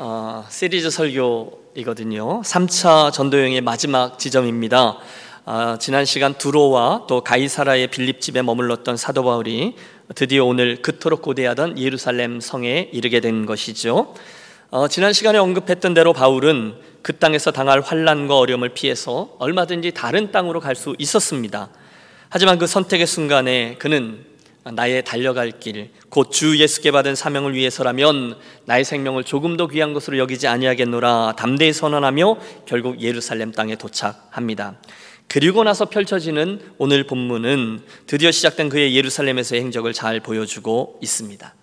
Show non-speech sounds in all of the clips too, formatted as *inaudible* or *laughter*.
어, 시리즈 설교이거든요. 3차 전도여행의 마지막 지점입니다. 어, 지난 시간 두로와 또 가이사라의 빌립집에 머물렀던 사도 바울이 드디어 오늘 그토록 고대하던 예루살렘 성에 이르게 된 것이죠. 어, 지난 시간에 언급했던 대로 바울은 그 땅에서 당할 환란과 어려움을 피해서 얼마든지 다른 땅으로 갈 수 있었습니다. 하지만 그 선택의 순간에 그는 나의 달려갈 길, 곧 주 예수께 받은 사명을 위해서라면 나의 생명을 조금 더 귀한 것으로 여기지 아니하겠노라 담대히 선언하며 결국 예루살렘 땅에 도착합니다. 그리고 나서 펼쳐지는 오늘 본문은 드디어 시작된 그의 예루살렘에서의 행적을 잘 보여주고 있습니다.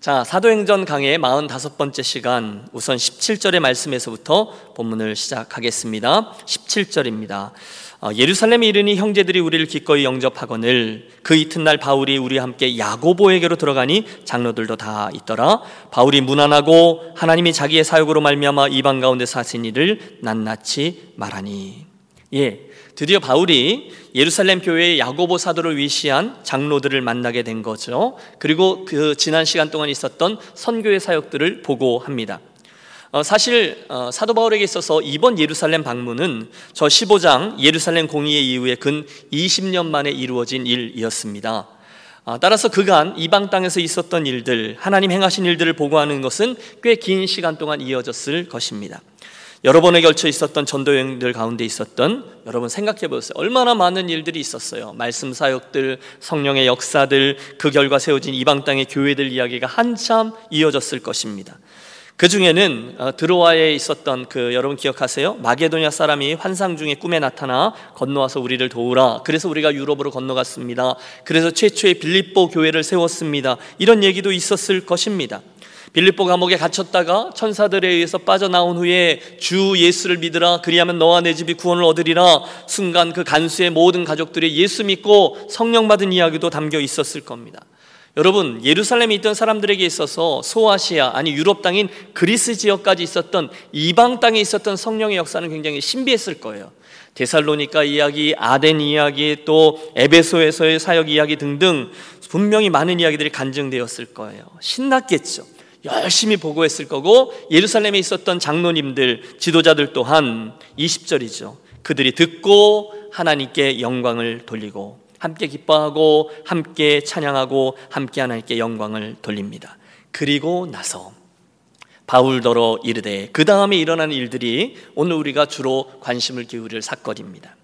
자, 사도행전 강의 45번째 시간 우선 17절의 말씀에서부터 본문을 시작하겠습니다. 17절입니다. 어, 예루살렘에 이르니 형제들이 우리를 기꺼이 영접하거늘 그 이튿날 바울이 우리와 함께 야고보에게로 들어가니 장로들도 다 있더라. 바울이 무난하고 하나님이 자기의 사역으로 말미암아 이방 가운데 사신 일을 낱낱이 말하니. 예 드디어 바울이 예루살렘 교회의 야고보 사도를 위시한 장로들을 만나게 된 거죠. 그리고 그 지난 시간 동안 있었던 선교의 사역들을 보고합니다. 어, 사실 어, 사도 바울에게 있어서 이번 예루살렘 방문은 저 15장 예루살렘 공의회 이후에 근 20년 만에 이루어진 일이었습니다. 어, 따라서 그간 이방 땅에서 있었던 일들, 하나님 행하신 일들을 보고하는 것은 꽤 긴 시간 동안 이어졌을 것입니다. 여러 번에 걸쳐 있었던 전도 여행들 가운데 있었던 여러분 생각해 보세요. 얼마나 많은 일들이 있었어요. 말씀 사역들, 성령의 역사들, 그 결과 세워진 이방 땅의 교회들 이야기가 한참 이어졌을 것입니다. 그 중에는 어, 드로아에 있었던 그 여러분 기억하세요? 마게도냐 사람이 환상 중에 꿈에 나타나 건너와서 우리를 도우라. 그래서 우리가 유럽으로 건너갔습니다. 그래서 최초의 빌립보 교회를 세웠습니다. 이런 얘기도 있었을 것입니다. 빌립보 감옥에 갇혔다가 천사들에 의해서 빠져나온 후에 주 예수를 믿으라 그리하면 너와 내 집이 구원을 얻으리라 순간 그 간수의 모든 가족들이 예수 믿고 성령 받은 이야기도 담겨 있었을 겁니다. 여러분 예루살렘에 있던 사람들에게 있어서 소아시아 아니 유럽 땅인 그리스 지역까지 있었던 이방 땅에 있었던 성령의 역사는 굉장히 신비했을 거예요. 데살로니카 이야기, 아덴 이야기, 또 에베소에서의 사역 이야기 등등 분명히 많은 이야기들이 간증되었을 거예요. 신났겠죠. 열심히 보고했을 거고 예루살렘에 있었던 장로님들, 지도자들 또한 20절이죠. 그들이 듣고 하나님께 영광을 돌리고 함께 기뻐하고 함께 찬양하고 함께 하나님께 영광을 돌립니다. 그리고 나서 바울더러 이르되 그 다음에 일어난 일들이 오늘 우리가 주로 관심을 기울일 사건입니다.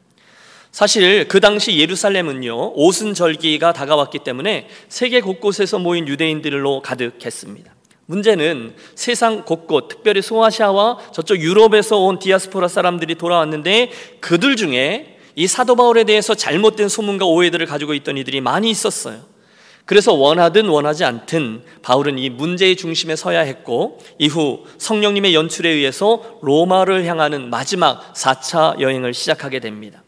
사실 그 당시 예루살렘은요 오순절기가 다가왔기 때문에 세계 곳곳에서 모인 유대인들로 가득했습니다. 문제는 세상 곳곳, 특별히 소아시아와 저쪽 유럽에서 온 디아스포라 사람들이 돌아왔는데 그들 중에 이 사도 바울에 대해서 잘못된 소문과 오해들을 가지고 있던 이들이 많이 있었어요. 그래서 원하든 원하지 않든 바울은 이 문제의 중심에 서야 했고 이후 성령님의 연출에 의해서 로마를 향하는 마지막 4차 여행을 시작하게 됩니다.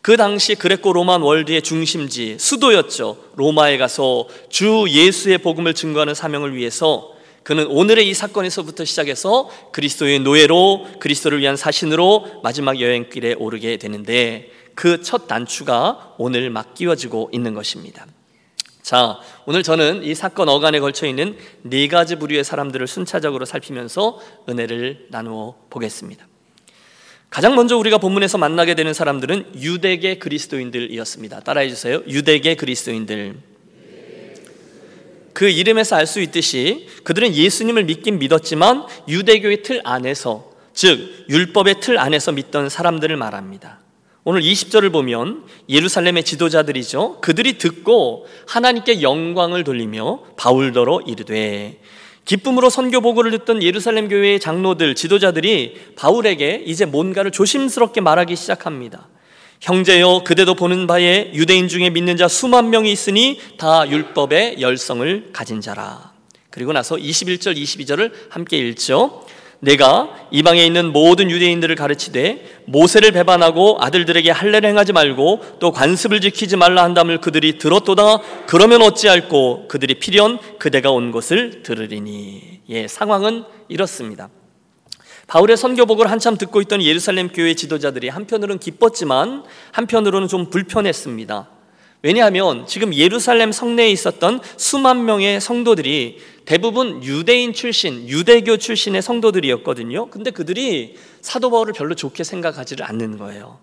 그 당시 그레코 로만 월드의 중심지 수도였죠. 로마에 가서 주 예수의 복음을 증거하는 사명을 위해서 그는 오늘의 이 사건에서부터 시작해서 그리스도의 노예로 그리스도를 위한 사신으로 마지막 여행길에 오르게 되는데 그 첫 단추가 오늘 막 끼워지고 있는 것입니다. 자, 오늘 저는 이 사건 어간에 걸쳐 있는 네 가지 부류의 사람들을 순차적으로 살피면서 은혜를 나누어 보겠습니다. 가장 먼저 우리가 본문에서 만나게 되는 사람들은 유대계 그리스도인들이었습니다. 따라해 주세요. 유대계 그리스도인들. 그 이름에서 알 수 있듯이 그들은 예수님을 믿긴 믿었지만 유대교의 틀 안에서 즉 율법의 틀 안에서 믿던 사람들을 말합니다. 오늘 20절을 보면 예루살렘의 지도자들이죠. 그들이 듣고 하나님께 영광을 돌리며 바울더러 이르되 기쁨으로 선교 보고를 듣던 예루살렘 교회의 장로들, 지도자들이 바울에게 이제 뭔가를 조심스럽게 말하기 시작합니다. 형제여 그대도 보는 바에 유대인 중에 믿는 자 수만 명이 있으니 다 율법의 열성을 가진 자라. 그리고 나서 21절 22절을 함께 읽죠. 내가 이방에 있는 모든 유대인들을 가르치되 모세를 배반하고 아들들에게 할례를 행하지 말고 또 관습을 지키지 말라 한담을 그들이 들었도다. 그러면 어찌할꼬? 그들이 필연 그대가 온 것을 들으리니. 예 상황은 이렇습니다. 바울의 선교복을 한참 듣고 있던 예루살렘 교회 지도자들이 한편으로는 기뻤지만 한편으로는 좀 불편했습니다. 왜냐하면 지금 예루살렘 성내에 있었던 수만 명의 성도들이 대부분 유대인 출신, 유대교 출신의 성도들이었거든요. 근데 그들이 사도 바울을 별로 좋게 생각하지를 않는 거예요.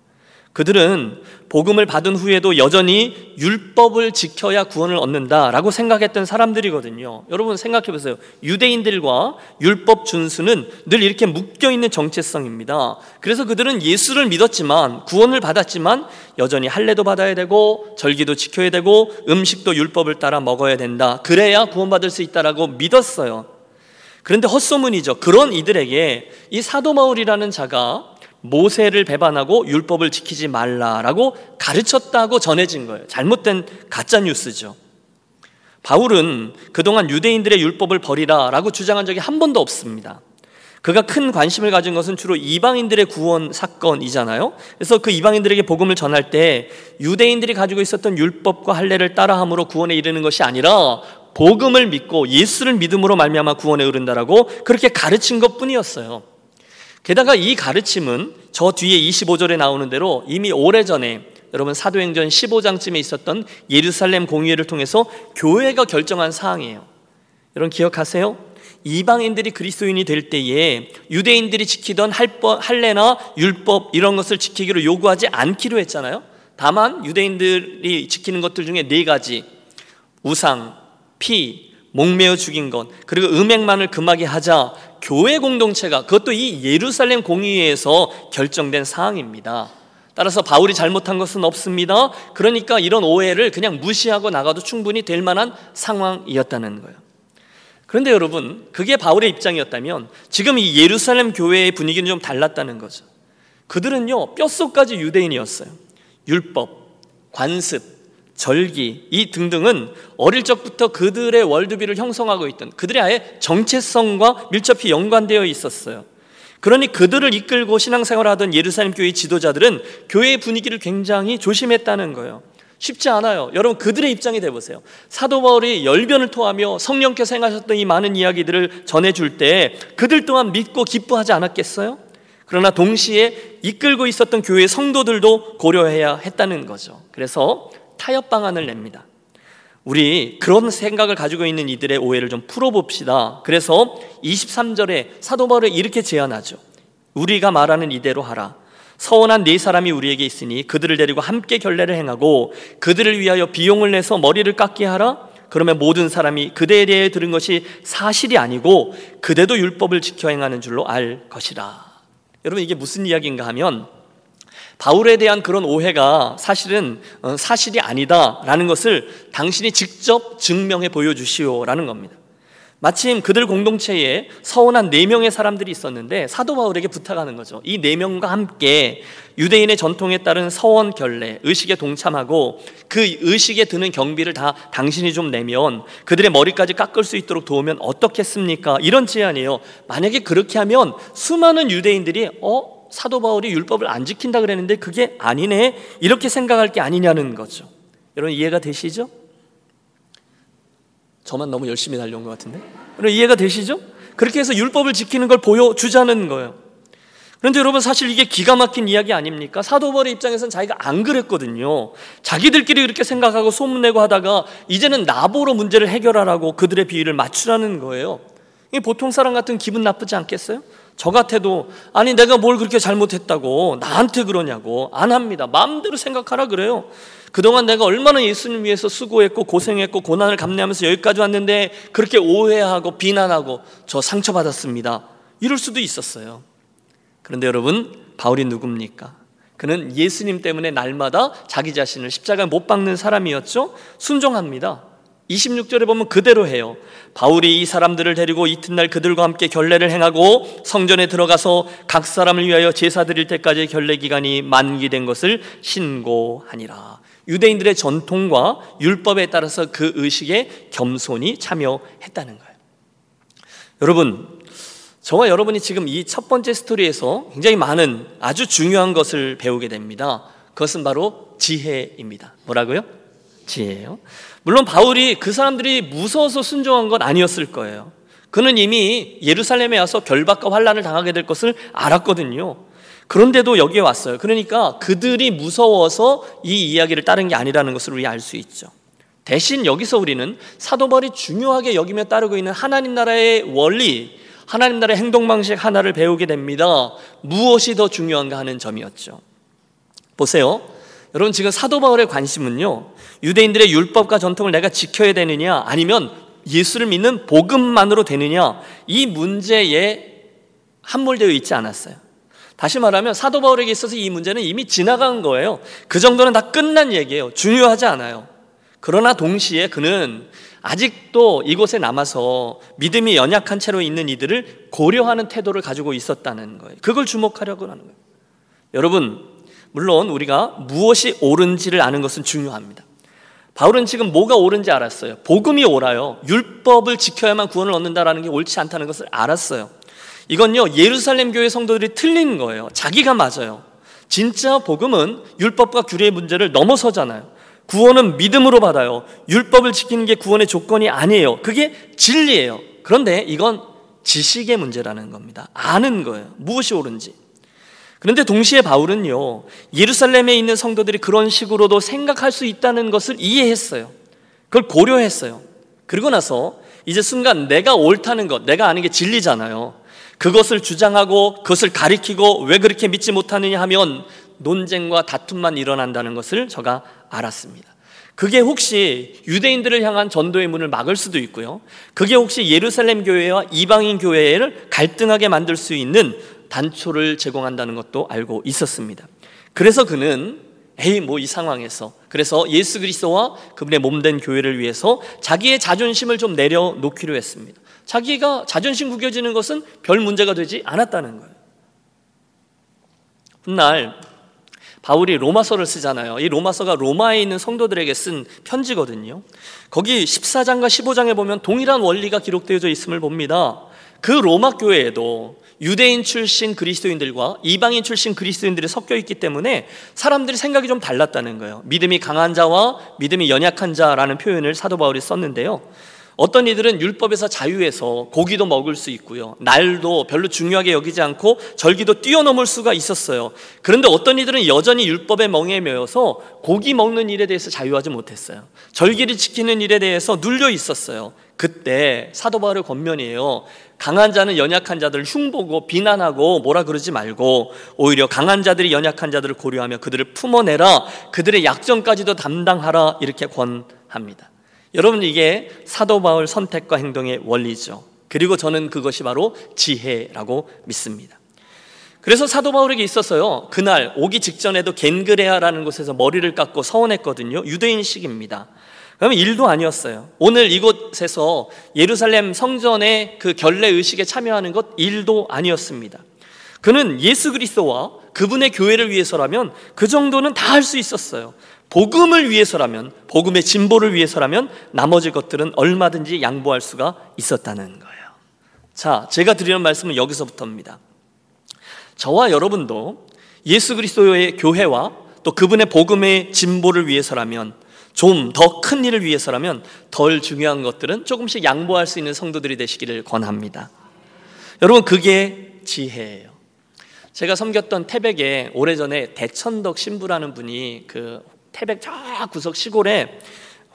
그들은 복음을 받은 후에도 여전히 율법을 지켜야 구원을 얻는다라고 생각했던 사람들이거든요. 여러분 생각해 보세요. 유대인들과 율법 준수는 늘 이렇게 묶여 있는 정체성입니다. 그래서 그들은 예수를 믿었지만 구원을 받았지만 여전히 할례도 받아야 되고 절기도 지켜야 되고 음식도 율법을 따라 먹어야 된다. 그래야 구원받을 수 있다라고 믿었어요. 그런데 헛소문이죠. 그런 이들에게 이 사도 바울이라는 자가 모세를 배반하고 율법을 지키지 말라라고 가르쳤다고 전해진 거예요. 잘못된 가짜 뉴스죠. 바울은 그동안 유대인들의 율법을 버리라라고 주장한 적이 한 번도 없습니다. 그가 큰 관심을 가진 것은 주로 이방인들의 구원 사건이잖아요. 그래서 그 이방인들에게 복음을 전할 때 유대인들이 가지고 있었던 율법과 할례를 따라함으로 구원에 이르는 것이 아니라 복음을 믿고 예수를 믿음으로 말미암아 구원에 이른다라고 그렇게 가르친 것뿐이었어요. 게다가 이 가르침은 저 뒤에 25절에 나오는 대로 이미 오래전에 여러분 사도행전 15장쯤에 있었던 예루살렘 공의회를 통해서 교회가 결정한 사항이에요. 여러분 기억하세요? 이방인들이 그리스도인이 될 때에 유대인들이 지키던 할례나 율법 이런 것을 지키기로 요구하지 않기로 했잖아요. 다만 유대인들이 지키는 것들 중에 네 가지 우상, 피, 목매어 죽인 것 그리고 음행만을 금하게 하자 교회 공동체가 그것도 이 예루살렘 공의회에서 결정된 사항입니다. 따라서 바울이 잘못한 것은 없습니다. 그러니까 이런 오해를 그냥 무시하고 나가도 충분히 될 만한 상황이었다는 거예요. 그런데 여러분, 그게 바울의 입장이었다면 지금 이 예루살렘 교회의 분위기는 좀 달랐다는 거죠. 그들은요, 뼛속까지 유대인이었어요. 율법, 관습, 절기 이 등등은 어릴 적부터 그들의 월드비를 형성하고 있던 그들의 아예 정체성과 밀접히 연관되어 있었어요. 그러니 그들을 이끌고 신앙생활을 하던 예루살렘 교회 지도자들은 교회의 분위기를 굉장히 조심했다는 거예요. 쉽지 않아요. 여러분 그들의 입장이 돼 보세요. 사도 바울이 열변을 토하며 성령께서 행하셨던 이 많은 이야기들을 전해 줄때 그들 또한 믿고 기뻐하지 않았겠어요? 그러나 동시에 이끌고 있었던 교회 성도들도 고려해야 했다는 거죠. 그래서 타협 방안을 냅니다. 우리 그런 생각을 가지고 있는 이들의 오해를 좀 풀어봅시다. 그래서 23절에 사도 바울이 이렇게 제안하죠. 우리가 말하는 이대로 하라. 서원한 네 사람이 우리에게 있으니 그들을 데리고 함께 결례를 행하고 그들을 위하여 비용을 내서 머리를 깎게 하라. 그러면 모든 사람이 그대에 대해 들은 것이 사실이 아니고 그대도 율법을 지켜 행하는 줄로 알 것이라. 여러분 이게 무슨 이야기인가 하면 바울에 대한 그런 오해가 사실은 어, 사실이 아니다라는 것을 당신이 직접 증명해 보여주시오라는 겁니다. 마침 그들 공동체에 서운한 네 명의 사람들이 있었는데 사도 바울에게 부탁하는 거죠. 이 네 명과 함께 유대인의 전통에 따른 서원 결례 의식에 동참하고 그 의식에 드는 경비를 다 당신이 좀 내면 그들의 머리까지 깎을 수 있도록 도우면 어떻겠습니까? 이런 제안이에요. 만약에 그렇게 하면 수많은 유대인들이 어 사도 바울이 율법을 안 지킨다 그랬는데 그게 아니네 이렇게 생각할 게 아니냐는 거죠. 여러분 이해가 되시죠? 저만 너무 열심히 달려온 것 같은데 여러분 이해가 되시죠? 그렇게 해서 율법을 지키는 걸 보여주자는 거예요. 그런데 여러분 사실 이게 기가 막힌 이야기 아닙니까? 사도 바울의 입장에서는 자기가 안 그랬거든요. 자기들끼리 그렇게 생각하고 소문내고 하다가 이제는 나보러 문제를 해결하라고 그들의 비위를 맞추라는 거예요. 보통 사람 같은 기분 나쁘지 않겠어요? 저 같아도 아니 내가 뭘 그렇게 잘못했다고 나한테 그러냐고 안 합니다. 마음대로 생각하라 그래요. 그동안 내가 얼마나 예수님 위해서 수고했고 고생했고 고난을 감내하면서 여기까지 왔는데 그렇게 오해하고 비난하고 저 상처받았습니다. 이럴 수도 있었어요. 그런데 여러분 바울이 누굽니까? 그는 예수님 때문에 날마다 자기 자신을 십자가에 못 박는 사람이었죠. 순종합니다. 26절에 보면 그대로 해요. 바울이 이 사람들을 데리고 이튿날 그들과 함께 결례를 행하고 성전에 들어가서 각 사람을 위하여 제사 드릴 때까지 결례 기간이 만기된 것을 신고하니라. 유대인들의 전통과 율법에 따라서 그 의식에 겸손히 참여했다는 거예요. 여러분, 저와 여러분이 지금 이 첫 번째 스토리에서 굉장히 많은 아주 중요한 것을 배우게 됩니다. 그것은 바로 지혜입니다. 뭐라고요? 지혜예요. 물론 바울이 그 사람들이 무서워서 순종한 건 아니었을 거예요. 그는 이미 예루살렘에 와서 결박과 환란을 당하게 될 것을 알았거든요. 그런데도 여기에 왔어요. 그러니까 그들이 무서워서 이 이야기를 따른 게 아니라는 것을 우리 알 수 있죠. 대신 여기서 우리는 사도 바울이 중요하게 여기며 따르고 있는 하나님 나라의 원리, 하나님 나라의 행동 방식 하나를 배우게 됩니다. 무엇이 더 중요한가 하는 점이었죠. 보세요. 여러분 지금 사도 바울의 관심은요. 유대인들의 율법과 전통을 내가 지켜야 되느냐 아니면 예수를 믿는 복음만으로 되느냐 이 문제에 함몰되어 있지 않았어요. 다시 말하면 사도 바울에게 있어서 이 문제는 이미 지나간 거예요. 그 정도는 다 끝난 얘기예요. 중요하지 않아요. 그러나 동시에 그는 아직도 이곳에 남아서 믿음이 연약한 채로 있는 이들을 고려하는 태도를 가지고 있었다는 거예요. 그걸 주목하려고 하는 거예요. 여러분, 물론 우리가 무엇이 옳은지를 아는 것은 중요합니다. 바울은 지금 뭐가 옳은지 알았어요. 복음이 옳아요. 율법을 지켜야만 구원을 얻는다라는 게 옳지 않다는 것을 알았어요. 이건요, 예루살렘 교회 성도들이 틀린 거예요. 자기가 맞아요. 진짜 복음은 율법과 규례의 문제를 넘어서잖아요. 구원은 믿음으로 받아요. 율법을 지키는 게 구원의 조건이 아니에요. 그게 진리예요. 그런데 이건 지식의 문제라는 겁니다. 아는 거예요. 무엇이 옳은지. 그런데 동시에 바울은요, 예루살렘에 있는 성도들이 그런 식으로도 생각할 수 있다는 것을 이해했어요. 그걸 고려했어요. 그리고 나서 이제 순간 내가 옳다는 것, 내가 아는 게 진리잖아요. 그것을 주장하고 그것을 가리키고 왜 그렇게 믿지 못하느냐 하면 논쟁과 다툼만 일어난다는 것을 저가 알았습니다. 그게 혹시 유대인들을 향한 전도의 문을 막을 수도 있고요. 그게 혹시 예루살렘 교회와 이방인 교회를 갈등하게 만들 수 있는 단초를 제공한다는 것도 알고 있었습니다. 그래서 그는 에이 뭐 이 상황에서 그래서 예수 그리스도와 그분의 몸된 교회를 위해서 자기의 자존심을 좀 내려놓기로 했습니다. 자기가 자존심 구겨지는 것은 별 문제가 되지 않았다는 거예요. 훗날 바울이 로마서를 쓰잖아요. 이 로마서가 로마에 있는 성도들에게 쓴 편지거든요. 거기 14장과 15장에 보면 동일한 원리가 기록되어져 있음을 봅니다. 그 로마 교회에도 유대인 출신 그리스도인들과 이방인 출신 그리스도인들이 섞여 있기 때문에 사람들이 생각이 좀 달랐다는 거예요. 믿음이 강한 자와 믿음이 연약한 자라는 표현을 사도 바울이 썼는데요. 어떤 이들은 율법에서 자유해서 고기도 먹을 수 있고요. 날도 별로 중요하게 여기지 않고 절기도 뛰어넘을 수가 있었어요. 그런데 어떤 이들은 여전히 율법에 멍에 매여서 고기 먹는 일에 대해서 자유하지 못했어요. 절기를 지키는 일에 대해서 눌려 있었어요. 그때 사도 바울의 권면이에요. 강한 자는 연약한 자들을 흉보고 비난하고 뭐라 그러지 말고 오히려 강한 자들이 연약한 자들을 고려하며 그들을 품어내라. 그들의 약점까지도 담당하라. 이렇게 권합니다. 여러분 이게 사도 바울 선택과 행동의 원리죠. 그리고 저는 그것이 바로 지혜라고 믿습니다. 그래서 사도 바울에게 있어서요. 그날 오기 직전에도 겐그레아라는 곳에서 머리를 깎고 서원했거든요. 유대인식입니다. 그러면 일도 아니었어요. 오늘 이곳에서 예루살렘 성전의 그 결례 의식에 참여하는 것 일도 아니었습니다. 그는 예수 그리스도와 그분의 교회를 위해서라면 그 정도는 다 할 수 있었어요. 복음을 위해서라면, 복음의 진보를 위해서라면 나머지 것들은 얼마든지 양보할 수가 있었다는 거예요. 자, 제가 드리는 말씀은 여기서부터입니다. 저와 여러분도 예수 그리스도의 교회와 또 그분의 복음의 진보를 위해서라면 좀 더 큰 일을 위해서라면 덜 중요한 것들은 조금씩 양보할 수 있는 성도들이 되시기를 권합니다. 여러분, 그게 지혜예요. 제가 섬겼던 태백에 오래전에 대천덕 신부라는 분이 그 태백 저 구석 시골에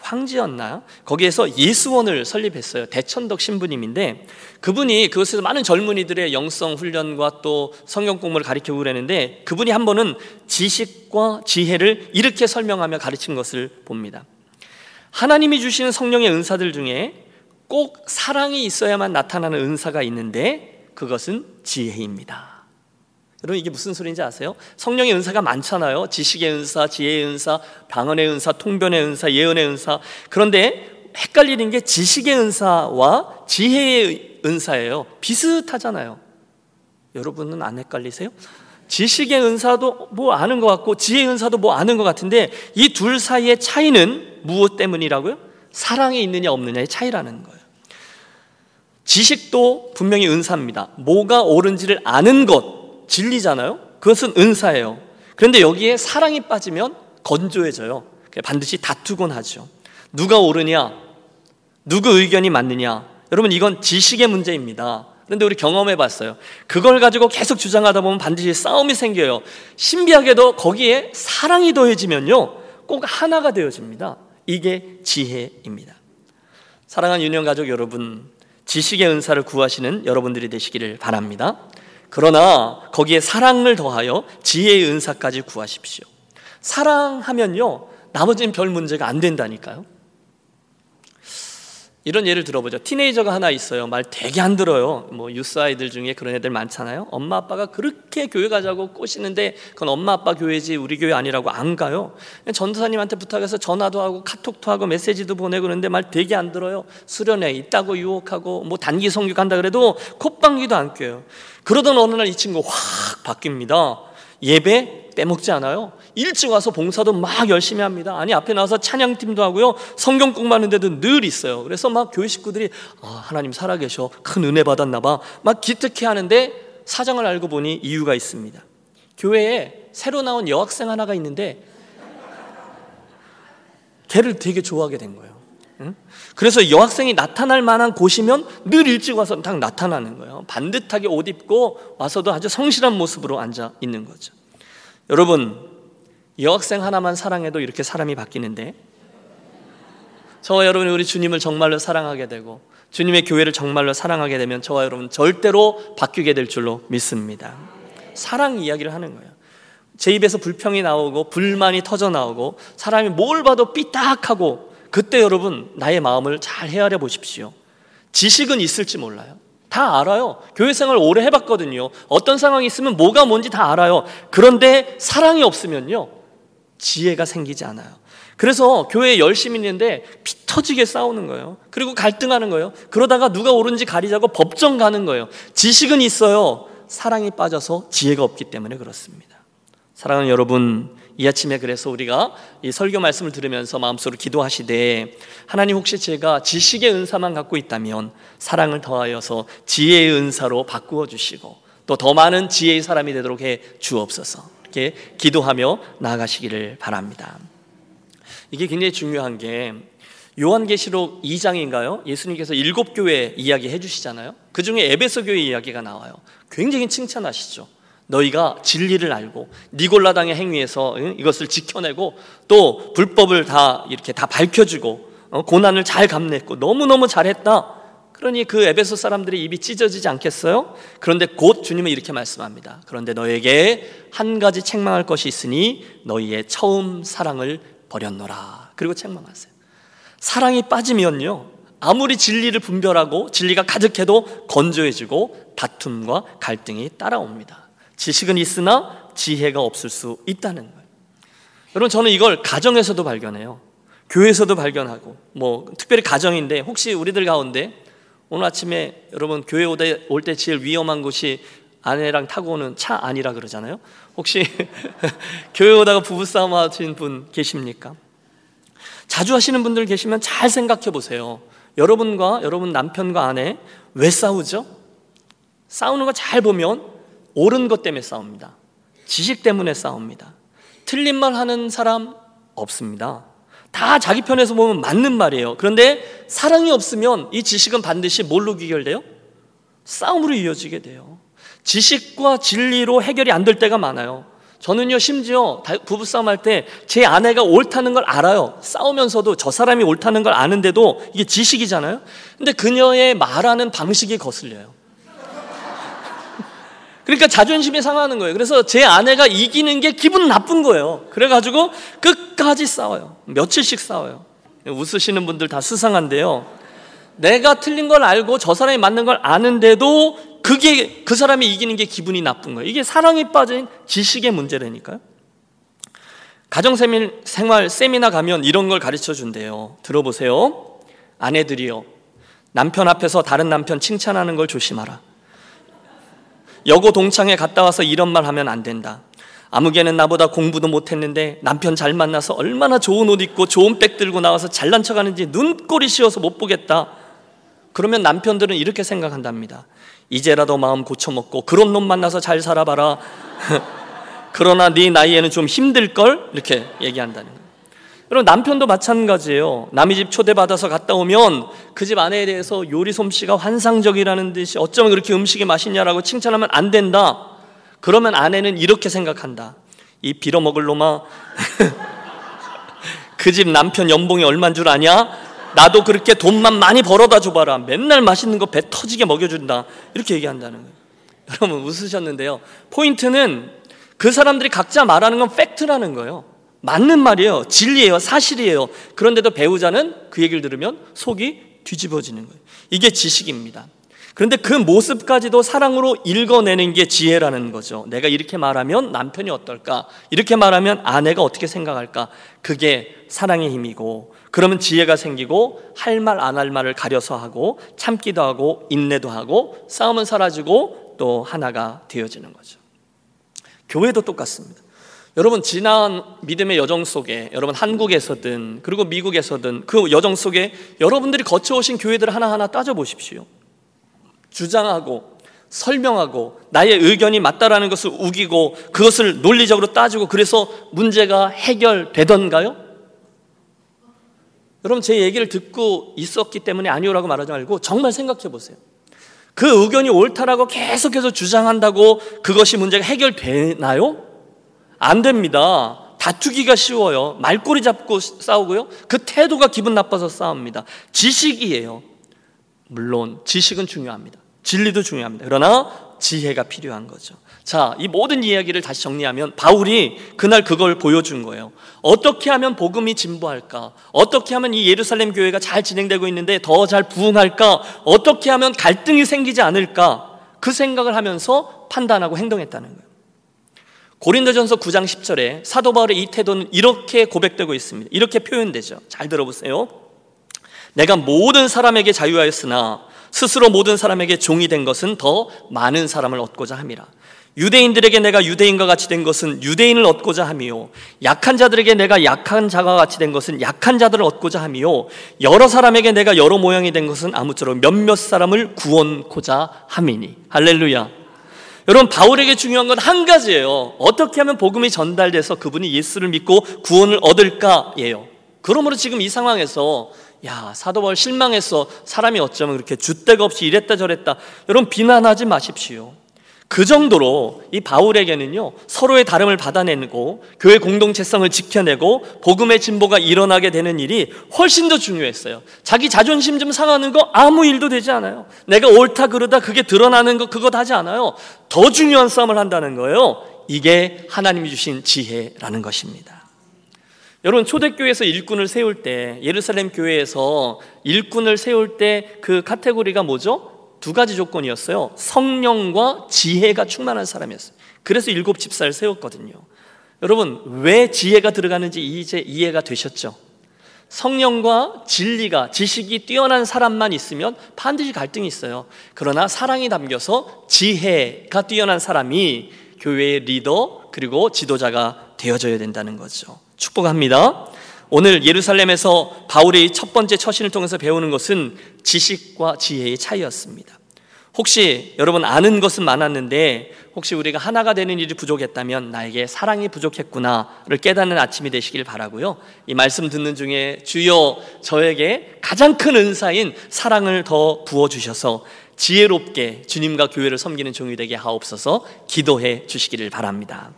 황지였나요? 거기에서 예수원을 설립했어요. 대천덕 신부님인데 그분이 그것에서 많은 젊은이들의 영성 훈련과 또 성경 공부를 가르치고 그랬는데 그분이 한 번은 지식과 지혜를 이렇게 설명하며 가르친 것을 봅니다. 하나님이 주시는 성령의 은사들 중에 꼭 사랑이 있어야만 나타나는 은사가 있는데 그것은 지혜입니다. 여러분 이게 무슨 소리인지 아세요? 성령의 은사가 많잖아요. 지식의 은사, 지혜의 은사, 방언의 은사, 통변의 은사, 예언의 은사. 그런데 헷갈리는 게 지식의 은사와 지혜의 은사예요. 비슷하잖아요. 여러분은 안 헷갈리세요? 지식의 은사도 뭐 아는 것 같고 지혜의 은사도 뭐 아는 것 같은데 이 둘 사이의 차이는 무엇 때문이라고요? 사랑이 있느냐 없느냐의 차이라는 거예요. 지식도 분명히 은사입니다. 뭐가 옳은지를 아는 것, 진리잖아요. 그것은 은사예요. 그런데 여기에 사랑이 빠지면 건조해져요. 반드시 다투곤 하죠. 누가 옳으냐? 누구 의견이 맞느냐? 여러분 이건 지식의 문제입니다. 그런데 우리 경험해 봤어요. 그걸 가지고 계속 주장하다 보면 반드시 싸움이 생겨요. 신비하게도 거기에 사랑이 더해지면요. 꼭 하나가 되어집니다. 이게 지혜입니다. 사랑하는 유년 가족 여러분, 지식의 은사를 구하시는 여러분들이 되시기를 바랍니다. 그러나 거기에 사랑을 더하여 지혜의 은사까지 구하십시오. 사랑하면요, 나머지는 별 문제가 안 된다니까요. 이런 예를 들어보죠. 티네이저가 하나 있어요. 말 되게 안 들어요. 뭐 유스 아이들 중에 그런 애들 많잖아요. 엄마 아빠가 그렇게 교회 가자고 꼬시는데 그건 엄마 아빠 교회지 우리 교회 아니라고 안 가요. 전도사님한테 부탁해서 전화도 하고 카톡도 하고 메시지도 보내고 그러는데 말 되게 안 들어요. 수련회 있다고 유혹하고 뭐 단기 성교 간다 그래도 콧방귀도 안 껴요. 그러던 어느 날 이 친구 확 바뀝니다. 예배 빼먹지 않아요. 일찍 와서 봉사도 막 열심히 합니다. 아니 앞에 나와서 찬양팀도 하고요. 성경 공부하는데도 늘 있어요. 그래서 막 교회 식구들이 아, 하나님 살아계셔. 큰 은혜 받았나 봐. 막 기특해 하는데 사정을 알고 보니 이유가 있습니다. 교회에 새로 나온 여학생 하나가 있는데 걔를 되게 좋아하게 된 거예요. 그래서 여학생이 나타날 만한 곳이면 늘 일찍 와서 딱 나타나는 거예요. 반듯하게 옷 입고 와서도 아주 성실한 모습으로 앉아 있는 거죠. 여러분, 여학생 하나만 사랑해도 이렇게 사람이 바뀌는데 저와 여러분이 우리 주님을 정말로 사랑하게 되고 주님의 교회를 정말로 사랑하게 되면 저와 여러분 절대로 바뀌게 될 줄로 믿습니다. 사랑 이야기를 하는 거예요. 제 입에서 불평이 나오고 불만이 터져 나오고 사람이 뭘 봐도 삐딱하고 그때 여러분 나의 마음을 잘 헤아려 보십시오. 지식은 있을지 몰라요. 다 알아요. 교회 생활 오래 해봤거든요. 어떤 상황이 있으면 뭐가 뭔지 다 알아요. 그런데 사랑이 없으면요. 지혜가 생기지 않아요. 그래서 교회에 열심히 있는데 피 터지게 싸우는 거예요. 그리고 갈등하는 거예요. 그러다가 누가 옳은지 가리자고 법정 가는 거예요. 지식은 있어요. 사랑이 빠져서 지혜가 없기 때문에 그렇습니다. 사랑하는 여러분, 이 아침에 그래서 우리가 이 설교 말씀을 들으면서 마음속으로 기도하시되 하나님 혹시 제가 지식의 은사만 갖고 있다면 사랑을 더하여서 지혜의 은사로 바꾸어 주시고 또 더 많은 지혜의 사람이 되도록 해 주옵소서. 이렇게 기도하며 나아가시기를 바랍니다. 이게 굉장히 중요한 게 요한계시록 2장인가요? 예수님께서 일곱 교회 이야기 해주시잖아요. 그 중에 에베소 교회 이야기가 나와요. 굉장히 칭찬하시죠. 너희가 진리를 알고 니골라당의 행위에서 이것을 지켜내고 또 불법을 다 이렇게 다 밝혀주고 어, 고난을 잘 감냈고 너무너무 잘했다. 그러니 그 에베소 사람들이 입이 찢어지지 않겠어요? 그런데 곧 주님은 이렇게 말씀합니다. 그런데 너에게 한 가지 책망할 것이 있으니 너희의 처음 사랑을 버렸노라. 그리고 책망하세요. 사랑이 빠지면요. 아무리 진리를 분별하고 진리가 가득해도 건조해지고 다툼과 갈등이 따라옵니다. 지식은 있으나 지혜가 없을 수 있다는 거예요. 여러분 저는 이걸 가정에서도 발견해요. 교회에서도 발견하고 뭐 특별히 가정인데 혹시 우리들 가운데 오늘 아침에 여러분 교회 올 때 제일 위험한 곳이 아내랑 타고 오는 차 아니라 그러잖아요. 혹시 *laughs* 교회 오다가 부부싸움 하신 분 계십니까? 자주 하시는 분들 계시면 잘 생각해 보세요. 여러분과 여러분 남편과 아내 왜 싸우죠? 싸우는 거 잘 보면 옳은 것 때문에 싸웁니다. 지식 때문에 싸웁니다. 틀린 말 하는 사람 없습니다. 다 자기 편에서 보면 맞는 말이에요. 그런데 사랑이 없으면 이 지식은 반드시 뭘로 귀결돼요? 싸움으로 이어지게 돼요. 지식과 진리로 해결이 안 될 때가 많아요. 저는요, 심지어 부부싸움 할 때 제 아내가 옳다는 걸 알아요. 싸우면서도 저 사람이 옳다는 걸 아는데도 이게 지식이잖아요. 근데 그녀의 말하는 방식이 거슬려요. 그러니까 자존심이 상하는 거예요. 그래서 제 아내가 이기는 게 기분 나쁜 거예요. 그래가지고 끝까지 싸워요. 며칠씩 싸워요. 웃으시는 분들 다 수상한데요. 내가 틀린 걸 알고 저 사람이 맞는 걸 아는데도 그게 그 사람이 이기는 게 기분이 나쁜 거예요. 이게 사랑이 빠진 지식의 문제라니까요. 가정 생활 세미나 가면 이런 걸 가르쳐 준대요. 들어보세요. 아내들이요. 남편 앞에서 다른 남편 칭찬하는 걸 조심하라. 여고 동창회 갔다 와서 이런 말 하면 안 된다. 아무개는 나보다 공부도 못했는데 남편 잘 만나서 얼마나 좋은 옷 입고 좋은 백 들고 나와서 잘난 척하는지 눈꼴이 씌어서 못 보겠다. 그러면 남편들은 이렇게 생각한답니다. 이제라도 마음 고쳐먹고 그런 놈 만나서 잘 살아봐라. *laughs* 그러나 네 나이에는 좀 힘들 걸 이렇게 얘기한다는 거예요. 여러분 남편도 마찬가지예요. 남의 집 초대받아서 갔다 오면 그 집 아내에 대해서 요리 솜씨가 환상적이라는 듯이 어쩌면 그렇게 음식이 맛있냐라고 칭찬하면 안 된다. 그러면 아내는 이렇게 생각한다. 이 빌어먹을 놈아. *laughs* 그 집 남편 연봉이 얼만 줄 아냐? 나도 그렇게 돈만 많이 벌어다 줘봐라. 맨날 맛있는 거 배 터지게 먹여준다. 이렇게 얘기한다는 거예요. 여러분 웃으셨는데요. 포인트는 그 사람들이 각자 말하는 건 팩트라는 거예요. 맞는 말이에요. 진리예요. 사실이에요. 그런데도 배우자는 그 얘기를 들으면 속이 뒤집어지는 거예요. 이게 지식입니다. 그런데 그 모습까지도 사랑으로 읽어내는 게 지혜라는 거죠. 내가 이렇게 말하면 남편이 어떨까? 이렇게 말하면 아내가 어떻게 생각할까? 그게 사랑의 힘이고, 그러면 지혜가 생기고, 할 말, 안 할 말을 가려서 하고, 참기도 하고, 인내도 하고, 싸움은 사라지고, 또 하나가 되어지는 거죠. 교회도 똑같습니다. 여러분 지난 믿음의 여정 속에 여러분 한국에서든 그리고 미국에서든 그 여정 속에 여러분들이 거쳐오신 교회들 하나하나 따져보십시오. 주장하고 설명하고 나의 의견이 맞다라는 것을 우기고 그것을 논리적으로 따지고 그래서 문제가 해결되던가요? 여러분 제 얘기를 듣고 있었기 때문에 아니오라고 말하지 말고 정말 생각해 보세요. 그 의견이 옳다라고 계속해서 주장한다고 그것이 문제가 해결되나요? 안 됩니다. 다투기가 쉬워요. 말꼬리 잡고 싸우고요. 그 태도가 기분 나빠서 싸웁니다. 지식이에요. 물론 지식은 중요합니다. 진리도 중요합니다. 그러나 지혜가 필요한 거죠. 자, 이 모든 이야기를 다시 정리하면 바울이 그날 그걸 보여준 거예요. 어떻게 하면 복음이 진보할까? 어떻게 하면 이 예루살렘 교회가 잘 진행되고 있는데 더 잘 부흥할까? 어떻게 하면 갈등이 생기지 않을까? 그 생각을 하면서 판단하고 행동했다는 거예요. 고린도전서 9장 10절에 사도 바울의 이 태도는 이렇게 고백되고 있습니다. 이렇게 표현되죠. 잘 들어보세요. 내가 모든 사람에게 자유하였으나 스스로 모든 사람에게 종이 된 것은 더 많은 사람을 얻고자 함이라. 유대인들에게 내가 유대인과 같이 된 것은 유대인을 얻고자 함이요 약한 자들에게 내가 약한 자가 같이 된 것은 약한 자들을 얻고자 함이요 여러 사람에게 내가 여러 모양이 된 것은 아무쪼록 몇몇 사람을 구원코자 함이니 할렐루야 여러분 바울에게 중요한 건 한 가지예요. 어떻게 하면 복음이 전달돼서 그분이 예수를 믿고 구원을 얻을까예요. 그러므로 지금 이 상황에서 야 사도 바울 실망했어 사람이 어쩌면 그렇게 줏대가 없이 이랬다 저랬다. 여러분 비난하지 마십시오 그 정도로 이 바울에게는요 서로의 다름을 받아내고 교회 공동체성을 지켜내고 복음의 진보가 일어나게 되는 일이 훨씬 더 중요했어요. 자기 자존심 좀 상하는 거 아무 일도 되지 않아요. 내가 옳다 그러다 그게 드러나는 거 그것 하지 않아요. 더 중요한 싸움을 한다는 거예요. 이게 하나님이 주신 지혜라는 것입니다. 여러분 초대교회에서 일꾼을 세울 때 예루살렘 교회에서 일꾼을 세울 때 그 카테고리가 뭐죠? 두 가지 조건이었어요. 성령과 지혜가 충만한 사람이었어요. 그래서 일곱 집사를 세웠거든요. 여러분, 왜 지혜가 들어가는지 이제 이해가 되셨죠? 성령과 진리가, 지식이 뛰어난 사람만 있으면 반드시 갈등이 있어요. 그러나 사랑이 담겨서 지혜가 뛰어난 사람이 교회의 리더 그리고 지도자가 되어져야 된다는 거죠. 축복합니다. 오늘 예루살렘에서 바울의 첫 번째 처신을 통해서 배우는 것은 지식과 지혜의 차이였습니다. 혹시 여러분 아는 것은 많았는데 혹시 우리가 하나가 되는 일이 부족했다면 나에게 사랑이 부족했구나를 깨닫는 아침이 되시길 바라고요. 이 말씀 듣는 중에 주여 저에게 가장 큰 은사인 사랑을 더 부어 주셔서 지혜롭게 주님과 교회를 섬기는 종이 되게 하옵소서 기도해 주시기를 바랍니다.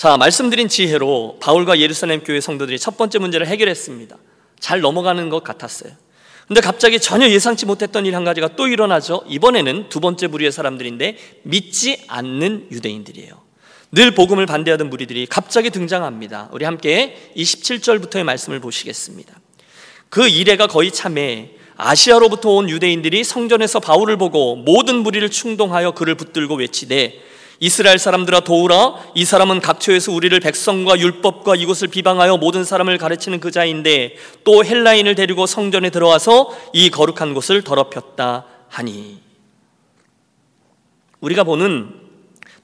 자, 말씀드린 지혜로 바울과 예루살렘 교회 성도들이 첫 번째 문제를 해결했습니다. 잘 넘어가는 것 같았어요. 근데 갑자기 전혀 예상치 못했던 일 한 가지가 또 일어나죠. 이번에는 두 번째 부류의 사람들인데 믿지 않는 유대인들이에요. 늘 복음을 반대하던 무리들이 갑자기 등장합니다. 우리 함께 27절부터의 말씀을 보시겠습니다. 그 이래가 거의 참에 아시아로부터 온 유대인들이 성전에서 바울을 보고 모든 무리를 충동하여 그를 붙들고 외치되 이스라엘 사람들아 도우라. 이 사람은 각처에서 우리를 백성과 율법과 이곳을 비방하여 모든 사람을 가르치는 그 자인데 또 헬라인을 데리고 성전에 들어와서 이 거룩한 곳을 더럽혔다 하니. 우리가 보는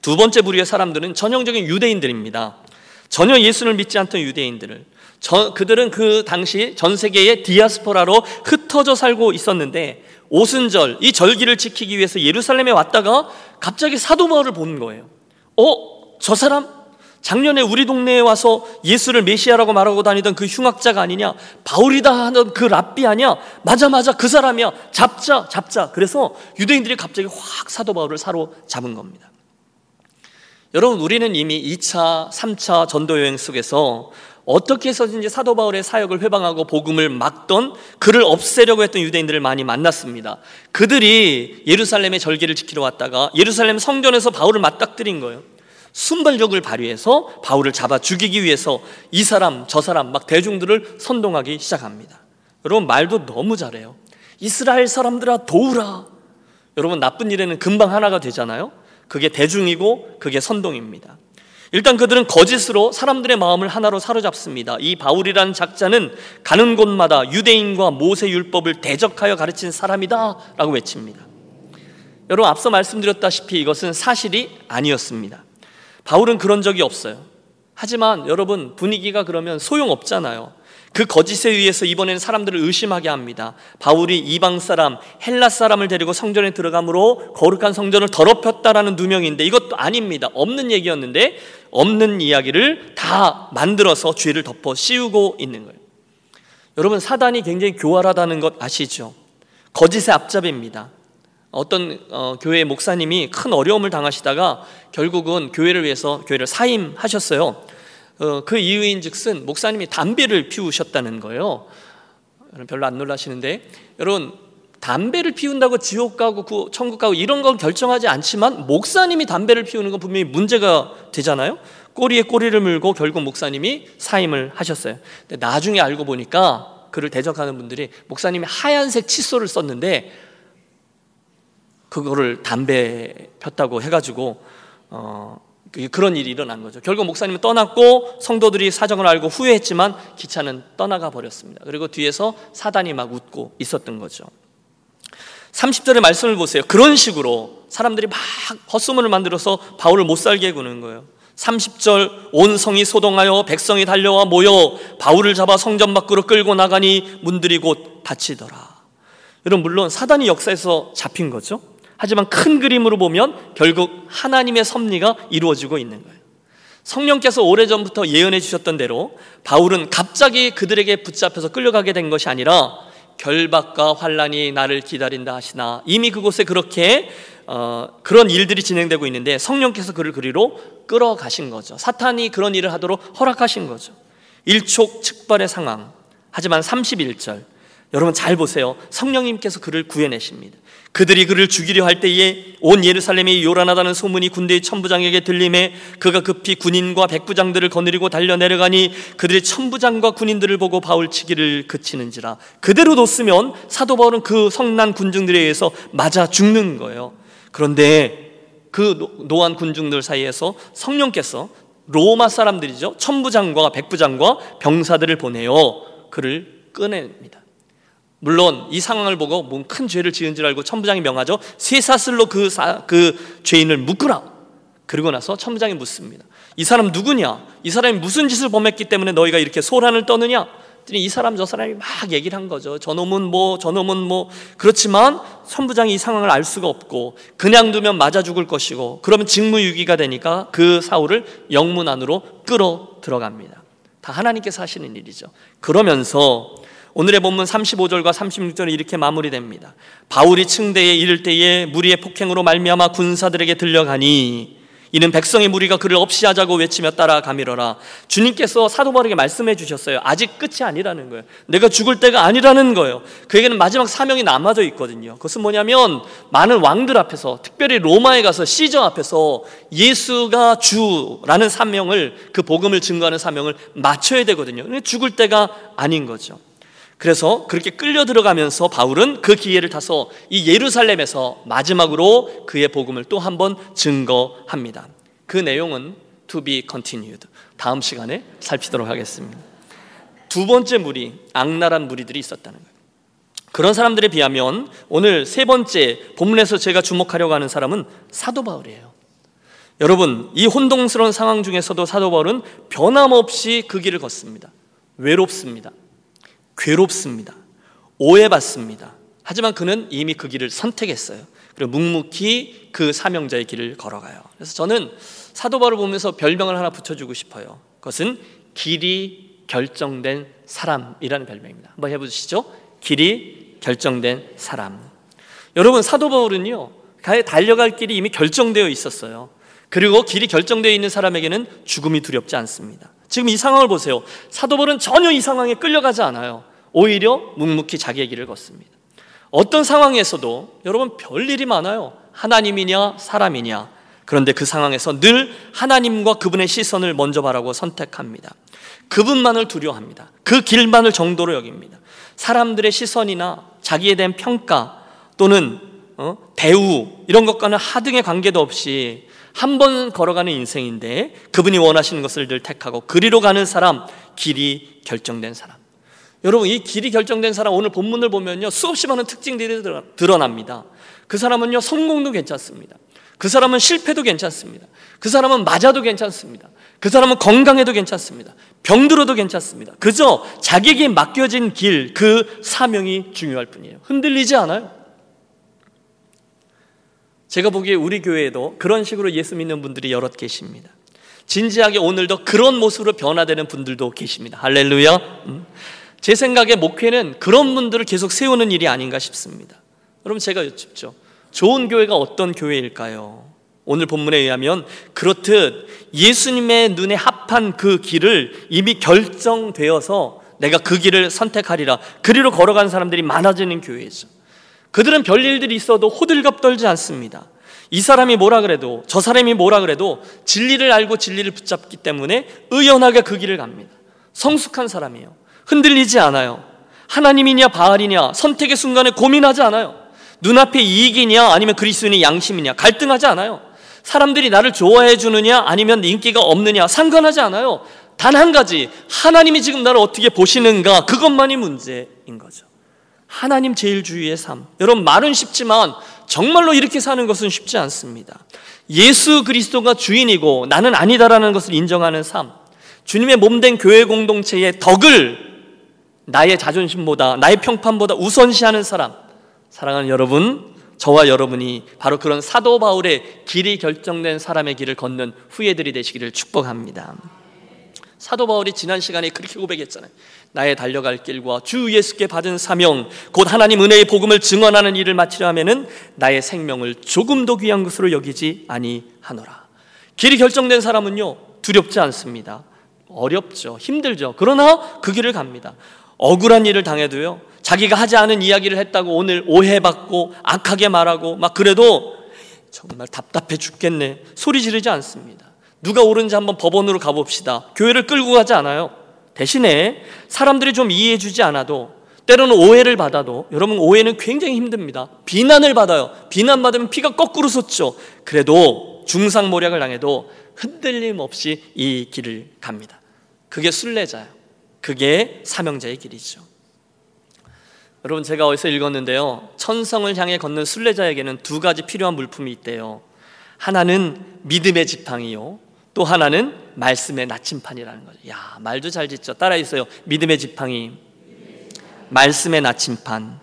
두 번째 부류의 사람들은 전형적인 유대인들입니다. 전혀 예수를 믿지 않던 유대인들을. 저, 그들은 그 당시 전 세계의 디아스포라로 흩어져 살고 있었는데 오순절 이 절기를 지키기 위해서 예루살렘에 왔다가 갑자기 사도 바울을 보는 거예요. 어, 저 사람 작년에 우리 동네에 와서 예수를 메시아라고 말하고 다니던 그 흉악자가 아니냐? 바울이다 하는 그 랍비 아니야? 맞아, 맞아. 그 사람이야. 잡자, 잡자. 그래서 유대인들이 갑자기 확 사도 바울을 사로잡은 겁니다. 여러분, 우리는 이미 2차, 3차 전도 여행 속에서 어떻게 해서든지 사도 바울의 사역을 회방하고 복음을 막던 그를 없애려고 했던 유대인들을 많이 만났습니다. 그들이 예루살렘의 절기를 지키러 왔다가 예루살렘 성전에서 바울을 맞닥뜨린 거예요. 순발력을 발휘해서 바울을 잡아 죽이기 위해서 이 사람 저 사람 막 대중들을 선동하기 시작합니다. 여러분 말도 너무 잘해요. 이스라엘 사람들아 도우라. 여러분 나쁜 일에는 금방 하나가 되잖아요. 그게 대중이고 그게 선동입니다. 일단 그들은 거짓으로 사람들의 마음을 하나로 사로잡습니다. 이 바울이라는 작자는 가는 곳마다 유대인과 모세 율법을 대적하여 가르친 사람이다라고 외칩니다. 여러분 앞서 말씀드렸다시피 이것은 사실이 아니었습니다. 바울은 그런 적이 없어요. 하지만 여러분 분위기가 그러면 소용없잖아요. 그 거짓에 의해서 이번에는 사람들을 의심하게 합니다. 바울이 이방 사람, 헬라 사람을 데리고 성전에 들어감으로 거룩한 성전을 더럽혔다라는 누명인데 이것도 아닙니다. 없는 얘기였는데 없는 이야기를 다 만들어서 죄를 덮어 씌우고 있는 거예요. 여러분 사단이 굉장히 교활하다는 것 아시죠? 거짓의 앞잡이입니다. 어떤 어, 교회 목사님이 큰 어려움을 당하시다가 결국은 교회를 위해서 교회를 사임하셨어요. 어, 그 이유인즉슨 목사님이 담배를 피우셨다는 거예요. 별로 안 놀라시는데 여러분 담배를 피운다고 지옥 가고 천국 가고 이런 건 결정하지 않지만 목사님이 담배를 피우는 건 분명히 문제가 되잖아요. 꼬리에 꼬리를 물고 결국 목사님이 사임을 하셨어요. 근데 나중에 알고 보니까 그를 대적하는 분들이 목사님이 하얀색 칫솔을 썼는데 그거를 담배 폈다고 해가지고 어, 그, 그런 일이 일어난 거죠. 결국 목사님은 떠났고 성도들이 사정을 알고 후회했지만 기차는 떠나가 버렸습니다. 그리고 뒤에서 사단이 막 웃고 있었던 거죠. 30절의 말씀을 보세요. 그런 식으로 사람들이 막 헛소문을 만들어서 바울을 못 살게 구는 거예요. 30절 온 성이 소동하여 백성이 달려와 모여 바울을 잡아 성전 밖으로 끌고 나가니 문들이 곧 닫히더라. 여러분 물론 사단이 역사에서 잡힌 거죠. 하지만 큰 그림으로 보면 결국 하나님의 섭리가 이루어지고 있는 거예요. 성령께서 오래전부터 예언해 주셨던 대로 바울은 갑자기 그들에게 붙잡혀서 끌려가게 된 것이 아니라 결박과 환란이 나를 기다린다 하시나 이미 그곳에 그렇게 어, 그런 일들이 진행되고 있는데 성령께서 그를 그리로 끌어가신 거죠. 사탄이 그런 일을 하도록 허락하신 거죠. 일촉즉발의 상황. 하지만 31절 여러분 잘 보세요. 성령님께서 그를 구해내십니다. 그들이 그를 죽이려 할 때에 온 예루살렘이 요란하다는 소문이 군대의 천부장에게 들림에 그가 급히 군인과 백부장들을 거느리고 달려 내려가니 그들이 천부장과 군인들을 보고 바울 치기를 그치는지라 그대로 뒀으면 사도 바울은 그 성난 군중들에 의해서 맞아 죽는 거예요. 그런데 그 노한 군중들 사이에서 성령께서 로마 사람들이죠. 천부장과 백부장과 병사들을 보내어 그를 꺼냅니다. 물론 이 상황을 보고 뭔 큰 죄를 지은 줄 알고 천부장이 명하죠. 쇠사슬로 그, 사, 그 죄인을 묶으라. 그리고 나서 천부장이 묻습니다. 이 사람 누구냐? 이 사람이 무슨 짓을 범했기 때문에 너희가 이렇게 소란을 떠느냐? 이 사람 저 사람이 막 얘기를 한 거죠. 저놈은 뭐, 저놈은 뭐. 그렇지만 천부장이 이 상황을 알 수가 없고 그냥 두면 맞아 죽을 것이고 그러면 직무유기가 되니까 그 사울을 영문 안으로 끌어 들어갑니다. 다 하나님께서 하시는 일이죠. 그러면서 오늘의 본문 35절과 36절은 이렇게 마무리됩니다. 바울이 층대에 이를 때에 무리의 폭행으로 말미암아 군사들에게 들려가니 이는 백성의 무리가 그를 없이 하자고 외치며 따라가미러라. 주님께서 사도 바울에게 말씀해 주셨어요. 아직 끝이 아니라는 거예요. 내가 죽을 때가 아니라는 거예요. 그에게는 마지막 사명이 남아져 있거든요. 그것은 뭐냐면 많은 왕들 앞에서 특별히 로마에 가서 시저 앞에서 예수가 주라는 사명을 그 복음을 증거하는 사명을 맞춰야 되거든요. 죽을 때가 아닌 거죠. 그래서 그렇게 끌려 들어가면서 바울은 그 기회를 타서 이 예루살렘에서 마지막으로 그의 복음을 또 한 번 증거합니다. 그 내용은 to be continued. 다음 시간에 살피도록 하겠습니다. 두 번째 무리, 악랄한 무리들이 있었다는 거예요. 그런 사람들에 비하면 오늘 세 번째 본문에서 제가 주목하려고 하는 사람은 사도 바울이에요. 여러분, 이 혼동스러운 상황 중에서도 사도 바울은 변함없이 그 길을 걷습니다. 외롭습니다. 괴롭습니다. 오해받습니다. 하지만 그는 이미 그 길을 선택했어요. 그리고 묵묵히 그 사명자의 길을 걸어가요. 그래서 저는 사도 바울을 보면서 별명을 하나 붙여주고 싶어요. 그것은 길이 결정된 사람이라는 별명입니다. 한번 해보시죠. 길이 결정된 사람. 여러분 사도 바울은요, 달려갈 길이 이미 결정되어 있었어요. 그리고 길이 결정되어 있는 사람에게는 죽음이 두렵지 않습니다. 지금 이 상황을 보세요. 사도 바울은 전혀 이 상황에 끌려가지 않아요. 오히려 묵묵히 자기의 길을 걷습니다. 어떤 상황에서도 여러분 별 일이 많아요. 하나님이냐 사람이냐. 그런데 그 상황에서 늘 하나님과 그분의 시선을 먼저 바라고 선택합니다. 그분만을 두려워합니다. 그 길만을 정도로 여깁니다. 사람들의 시선이나 자기에 대한 평가 또는 어? 대우 이런 것과는 하등의 관계도 없이 한 번 걸어가는 인생인데 그분이 원하시는 것을 늘 택하고 그리로 가는 사람 길이 결정된 사람. 여러분 이 길이 결정된 사람 오늘 본문을 보면요 수없이 많은 특징들이 드러납니다. 그 사람은요 성공도 괜찮습니다. 그 사람은 실패도 괜찮습니다. 그 사람은 맞아도 괜찮습니다. 그 사람은 건강해도 괜찮습니다. 병들어도 괜찮습니다. 그저 자기에게 맡겨진 길 그 사명이 중요할 뿐이에요. 흔들리지 않아요 제가 보기에 우리 교회에도 그런 식으로 예수 믿는 분들이 여럿 계십니다. 진지하게 오늘도 그런 모습으로 변화되는 분들도 계십니다. 할렐루야. 음. 제 생각에 목회는 그런 분들을 계속 세우는 일이 아닌가 싶습니다. 여러분 제가 여쭙죠. 좋은 교회가 어떤 교회일까요? 오늘 본문에 의하면 그렇듯 예수님의 눈에 합한 그 길을 이미 결정되어서 내가 그 길을 선택하리라. 그리로 걸어가는 사람들이 많아지는 교회죠. 그들은 별일들이 있어도 호들갑 떨지 않습니다. 이 사람이 뭐라 그래도 저 사람이 뭐라 그래도 진리를 알고 진리를 붙잡기 때문에 의연하게 그 길을 갑니다. 성숙한 사람이에요. 흔들리지 않아요. 하나님이냐 바알이냐 선택의 순간에 고민하지 않아요. 눈앞에 이익이냐 아니면 그리스도인의 양심이냐 갈등하지 않아요. 사람들이 나를 좋아해 주느냐 아니면 인기가 없느냐 상관하지 않아요. 단 한 가지 하나님이 지금 나를 어떻게 보시는가 그것만이 문제인 거죠. 하나님 제일주의의 삶. 여러분 말은 쉽지만 정말로 이렇게 사는 것은 쉽지 않습니다. 예수 그리스도가 주인이고 나는 아니다라는 것을 인정하는 삶. 주님의 몸된 교회 공동체의 덕을 나의 자존심보다 나의 평판보다 우선시하는 사람. 사랑하는 여러분, 저와 여러분이 바로 그런 사도 바울의 길이 결정된 사람의 길을 걷는 후예들이 되시기를 축복합니다. 사도 바울이 지난 시간에 그렇게 고백했잖아요. 나의 달려갈 길과 주 예수께 받은 사명, 곧 하나님 은혜의 복음을 증언하는 일을 마치려 하면은 나의 생명을 조금도 귀한 것으로 여기지 아니하노라. 길이 결정된 사람은요 두렵지 않습니다. 어렵죠, 힘들죠. 그러나 그 길을 갑니다. 억울한 일을 당해도요 자기가 하지 않은 이야기를 했다고 오늘 오해받고 악하게 말하고 막 그래도 정말 답답해 죽겠네 소리 지르지 않습니다. 누가 옳은지 한번 법원으로 가봅시다. 교회를 끌고 가지 않아요. 대신에 사람들이 좀 이해해 주지 않아도 때로는 오해를 받아도 여러분 오해는 굉장히 힘듭니다. 비난을 받아요. 비난받으면 피가 거꾸로 솟죠. 그래도 중상모략을 당해도 흔들림 없이 이 길을 갑니다. 그게 순례자요 그게 사명자의 길이죠. 여러분 제가 어디서 읽었는데요. 천성을 향해 걷는 순례자에게는 두 가지 필요한 물품이 있대요. 하나는 믿음의 지팡이요. 또 하나는 말씀의 나침판이라는 거죠. 야, 말도 잘 짓죠. 따라 있어요. 믿음의 지팡이. 말씀의 나침판.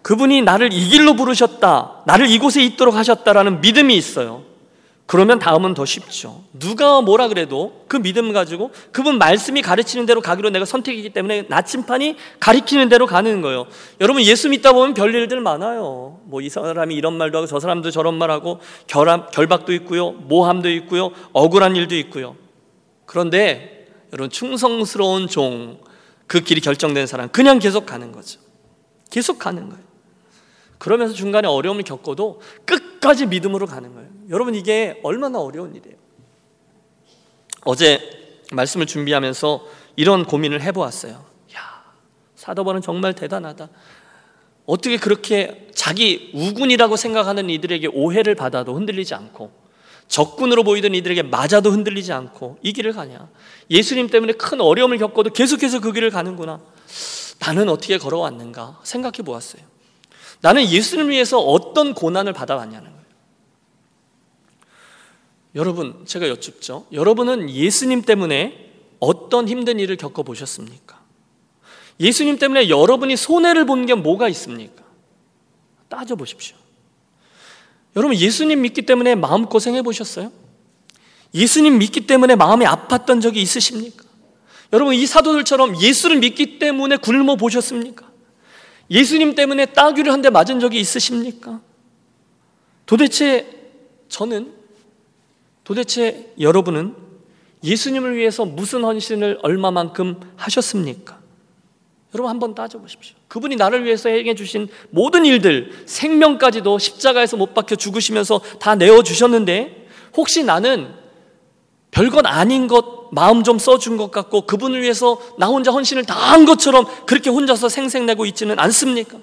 그분이 나를 이 길로 부르셨다. 나를 이곳에 있도록 하셨다라는 믿음이 있어요. 그러면 다음은 더 쉽죠. 누가 뭐라 그래도 그 믿음 가지고 그분 말씀이 가르치는 대로 가기로 내가 선택이기 때문에 나침판이 가리키는 대로 가는 거예요. 여러분 예수 믿다 보면 별 일들 많아요. 뭐 이 사람이 이런 말도 하고 저 사람도 저런 말하고 결함, 결박도 있고요. 모함도 있고요. 억울한 일도 있고요. 그런데 여러분 충성스러운 종, 그 길이 결정된 사람 그냥 계속 가는 거죠. 계속 가는 거예요. 그러면서 중간에 어려움을 겪어도 끝까지 믿음으로 가는 거예요. 여러분 이게 얼마나 어려운 일이에요. 어제 말씀을 준비하면서 이런 고민을 해보았어요. 야, 사도바는 정말 대단하다. 어떻게 그렇게 자기 우군이라고 생각하는 이들에게 오해를 받아도 흔들리지 않고 적군으로 보이던 이들에게 맞아도 흔들리지 않고 이 길을 가냐? 예수님 때문에 큰 어려움을 겪어도 계속해서 그 길을 가는구나. 나는 어떻게 걸어왔는가 생각해 보았어요. 나는 예수를 위해서 어떤 고난을 받아왔냐는 거예요. 여러분, 제가 여쭙죠. 여러분은 예수님 때문에 어떤 힘든 일을 겪어보셨습니까? 예수님 때문에 여러분이 손해를 본 게 뭐가 있습니까? 따져보십시오. 여러분 예수님 믿기 때문에 마음 고생해 보셨어요? 예수님 믿기 때문에 마음이 아팠던 적이 있으십니까? 여러분 이 사도들처럼 예수를 믿기 때문에 굶어 보셨습니까? 예수님 때문에 따귀를 한 대 맞은 적이 있으십니까? 도대체 저는 도대체 여러분은 예수님을 위해서 무슨 헌신을 얼마만큼 하셨습니까? 여러분 한번 따져보십시오. 그분이 나를 위해서 행해 주신 모든 일들, 생명까지도 십자가에서 못 박혀 죽으시면서 다 내어 주셨는데 혹시 나는 별것 아닌 것 마음 좀 써준 것 같고 그분을 위해서 나 혼자 헌신을 다 한 것처럼 그렇게 혼자서 생색내고 있지는 않습니까?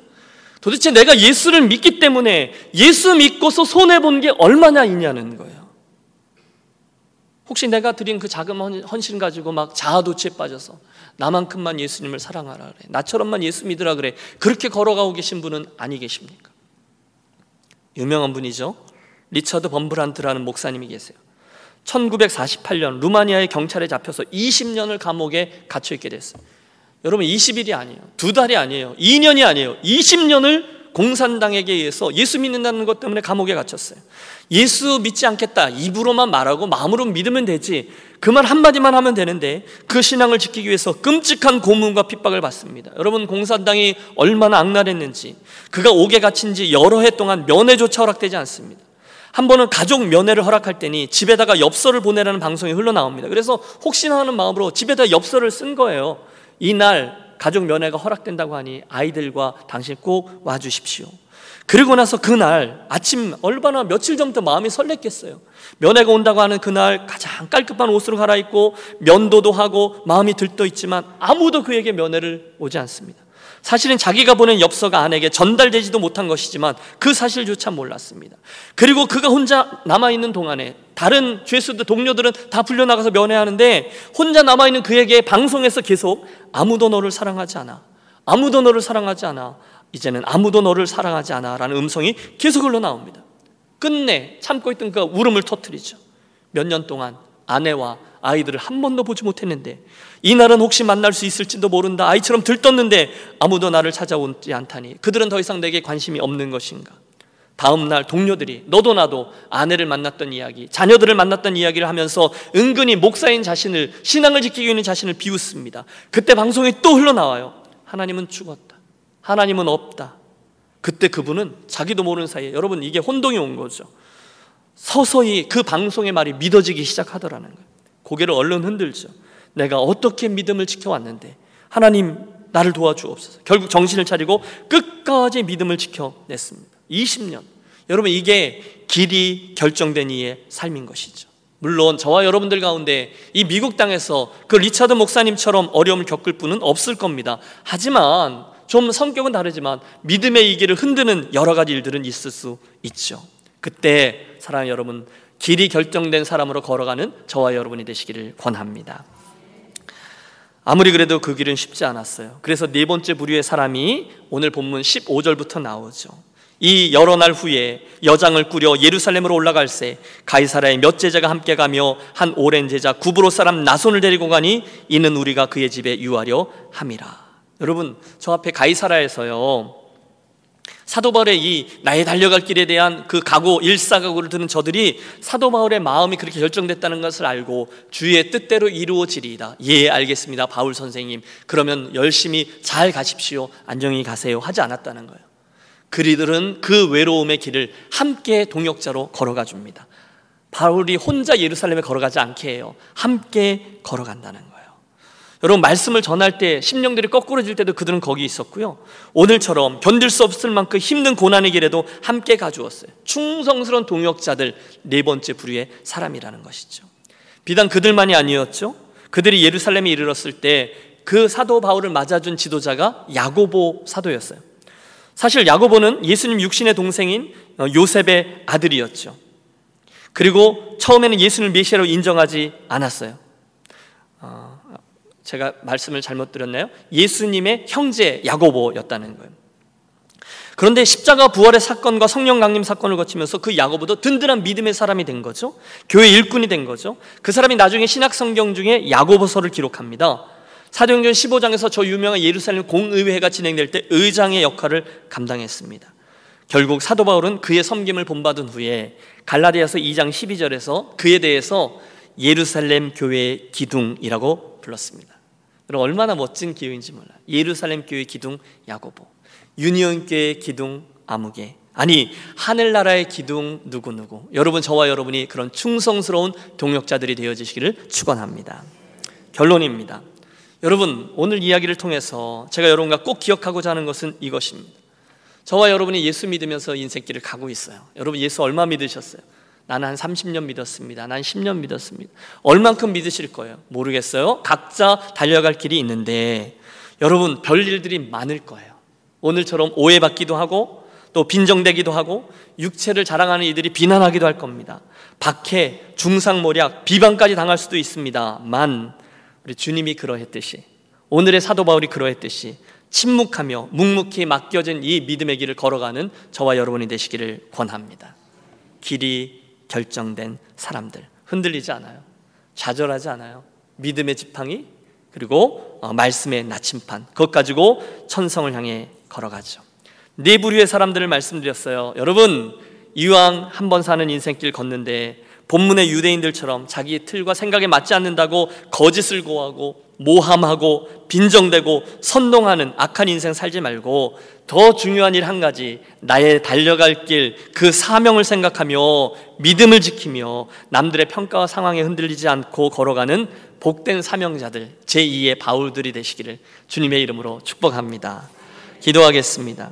도대체 내가 예수를 믿기 때문에 예수 믿고서 손해본 게 얼마나 있냐는 거예요. 혹시 내가 드린 그 작은 헌신 가지고 막 자아도취에 빠져서 나만큼만 예수님을 사랑하라 그래. 나처럼만 예수 믿으라 그래. 그렇게 걸어가고 계신 분은 아니 계십니까? 유명한 분이죠. 리처드 범브란트라는 목사님이 계세요. 1948년 루마니아의 경찰에 잡혀서 20년을 감옥에 갇혀 있게 됐어요. 여러분 20일이 아니에요. 두 달이 아니에요. 2년이 아니에요. 20년을 공산당에게 의해서 예수 믿는다는 것 때문에 감옥에 갇혔어요. 예수 믿지 않겠다. 입으로만 말하고 마음으로 믿으면 되지. 그 말 한마디만 하면 되는데 그 신앙을 지키기 위해서 끔찍한 고문과 핍박을 받습니다. 여러분 공산당이 얼마나 악랄했는지 그가 옥에 갇힌 지 여러 해 동안 면회조차 허락되지 않습니다. 한 번은 가족 면회를 허락할 때니 집에다가 엽서를 보내라는 방송이 흘러나옵니다. 그래서 혹시나 하는 마음으로 집에다 엽서를 쓴 거예요. 이날 가족 면회가 허락된다고 하니 아이들과 당신 꼭 와주십시오. 그리고 나서 그날 아침 얼마나 며칠 전부터 마음이 설렜겠어요. 면회가 온다고 하는 그날 가장 깔끔한 옷으로 갈아입고 면도도 하고 마음이 들떠 있지만 아무도 그에게 면회를 오지 않습니다. 사실은 자기가 보낸 엽서가 아내에게 전달되지도 못한 것이지만 그 사실조차 몰랐습니다. 그리고 그가 혼자 남아있는 동안에 다른 죄수들, 동료들은 다 풀려나가서 면회하는데 혼자 남아있는 그에게 방송에서 계속 아무도 너를 사랑하지 않아. 아무도 너를 사랑하지 않아. 이제는 아무도 너를 사랑하지 않아. 라는 음성이 계속 흘러나옵니다. 끝내 참고 있던 그 울음을 터뜨리죠. 몇 년 동안 아내와 아이들을 한 번도 보지 못했는데 이날은 혹시 만날 수 있을지도 모른다. 아이처럼 들떴는데 아무도 나를 찾아오지 않다니 그들은 더 이상 내게 관심이 없는 것인가? 다음 날 동료들이 너도 나도 아내를 만났던 이야기, 자녀들을 만났던 이야기를 하면서 은근히 목사인 자신을 신앙을 지키기 위한 자신을 비웃습니다. 그때 방송이 또 흘러나와요. 하나님은 죽었다. 하나님은 없다. 그때 그분은 자기도 모르는 사이에 여러분 이게 혼동이 온 거죠. 서서히 그 방송의 말이 믿어지기 시작하더라는 거예요. 고개를 얼른 흔들죠. 내가 어떻게 믿음을 지켜왔는데 하나님 나를 도와주옵소서. 결국 정신을 차리고 끝까지 믿음을 지켜냈습니다. 20년. 여러분 이게 길이 결정된 이의 삶인 것이죠. 물론 저와 여러분들 가운데 이 미국 땅에서 그 리차드 목사님처럼 어려움을 겪을 분은 없을 겁니다. 하지만 좀 성격은 다르지만 믿음의 이기를 흔드는 여러 가지 일들은 있을 수 있죠. 그때 사랑하는 여러분 길이 결정된 사람으로 걸어가는 저와 여러분이 되시기를 권합니다. 아무리 그래도 그 길은 쉽지 않았어요. 그래서 네 번째 부류의 사람이 오늘 본문 15절부터 나오죠. 이 여러 날 후에 여장을 꾸려 예루살렘으로 올라갈 새 가이사라의 몇 제자가 함께 가며 한 오랜 제자 구브로 사람 나손을 데리고 가니 이는 우리가 그의 집에 유하려 함이라. 여러분 저 앞에 가이사라에서요 사도 바울의 이 나의 달려갈 길에 대한 그 각오 일사각오를 듣는 저들이 사도 바울의 마음이 그렇게 결정됐다는 것을 알고 주의 뜻대로 이루어지리이다. 예, 알겠습니다. 바울 선생님. 그러면 열심히 잘 가십시오. 안정히 가세요. 하지 않았다는 거예요. 그리들은 그 외로움의 길을 함께 동역자로 걸어가 줍니다. 바울이 혼자 예루살렘에 걸어가지 않게 해요. 함께 걸어간다는 거예요. 여러분 말씀을 전할 때 심령들이 거꾸로질 때도 그들은 거기 있었고요. 오늘처럼 견딜 수 없을 만큼 힘든 고난의 길에도 함께 가주었어요. 충성스러운 동역자들 네 번째 부류의 사람이라는 것이죠. 비단 그들만이 아니었죠. 그들이 예루살렘에 이르렀을 때 그 사도 바울을 맞아준 지도자가 야고보 사도였어요. 사실 야고보는 예수님 육신의 동생인 요셉의 아들이었죠. 그리고 처음에는 예수를 메시아로 인정하지 않았어요. 제가 말씀을 잘못 드렸나요? 예수님의 형제 야고보였다는 거예요. 그런데 십자가 부활의 사건과 성령 강림 사건을 거치면서 그 야고보도 든든한 믿음의 사람이 된 거죠. 교회 일꾼이 된 거죠. 그 사람이 나중에 신약 성경 중에 야고보서를 기록합니다. 사도행전 15장에서 저 유명한 예루살렘 공의회가 진행될 때 의장의 역할을 감당했습니다. 결국 사도 바울은 그의 섬김을 본받은 후에 갈라디아서 2장 12절에서 그에 대해서 예루살렘 교회의 기둥이라고 불렀습니다. 여러분 얼마나 멋진 기회인지 몰라요. 예루살렘 교회 기둥 야고보, 유니온 교회 기둥 아무개, 아니 하늘나라의 기둥 누구 누구. 여러분 저와 여러분이 그런 충성스러운 동역자들이 되어지시기를 축원합니다. 결론입니다. 여러분 오늘 이야기를 통해서 제가 여러분과 꼭 기억하고자 하는 것은 이것입니다. 저와 여러분이 예수 믿으면서 인생길을 가고 있어요. 여러분 예수 얼마 믿으셨어요? 나는 한 30년 믿었습니다. 난 10년 믿었습니다. 얼만큼 믿으실 거예요? 모르겠어요. 각자 달려갈 길이 있는데 여러분 별일들이 많을 거예요. 오늘처럼 오해받기도 하고 또 빈정되기도 하고 육체를 자랑하는 이들이 비난하기도 할 겁니다. 박해, 중상모략, 비방까지 당할 수도 있습니다만 우리 주님이 그러했듯이 오늘의 사도 바울이 그러했듯이 침묵하며 묵묵히 맡겨진 이 믿음의 길을 걸어가는 저와 여러분이 되시기를 권합니다. 길이 결정된 사람들 흔들리지 않아요. 좌절하지 않아요. 믿음의 지팡이 그리고 어, 말씀의 나침판 그것 가지고 천성을 향해 걸어가죠. 네 부류의 사람들을 말씀드렸어요. 여러분 이왕 한 번 사는 인생길 걷는데 본문의 유대인들처럼 자기의 틀과 생각에 맞지 않는다고 거짓을 고하고 모함하고 빈정대고 선동하는 악한 인생 살지 말고 더 중요한 일 한 가지 나의 달려갈 길 그 사명을 생각하며 믿음을 지키며 남들의 평가와 상황에 흔들리지 않고 걸어가는 복된 사명자들 제2의 바울들이 되시기를 주님의 이름으로 축복합니다. 기도하겠습니다.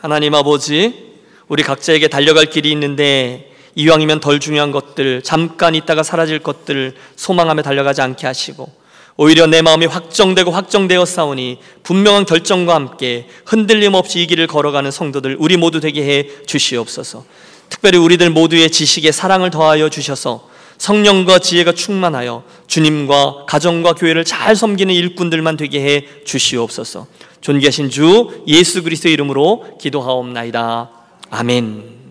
하나님 아버지 우리 각자에게 달려갈 길이 있는데 이왕이면 덜 중요한 것들 잠깐 있다가 사라질 것들 소망하며 달려가지 않게 하시고 오히려 내 마음이 확정되고 확정되어 싸우니 분명한 결정과 함께 흔들림 없이 이 길을 걸어가는 성도들 우리 모두 되게 해 주시옵소서. 특별히 우리들 모두의 지식에 사랑을 더하여 주셔서 성령과 지혜가 충만하여 주님과 가정과 교회를 잘 섬기는 일꾼들만 되게 해 주시옵소서. 존귀하신 주 예수 그리스도의 이름으로 기도하옵나이다. 아멘.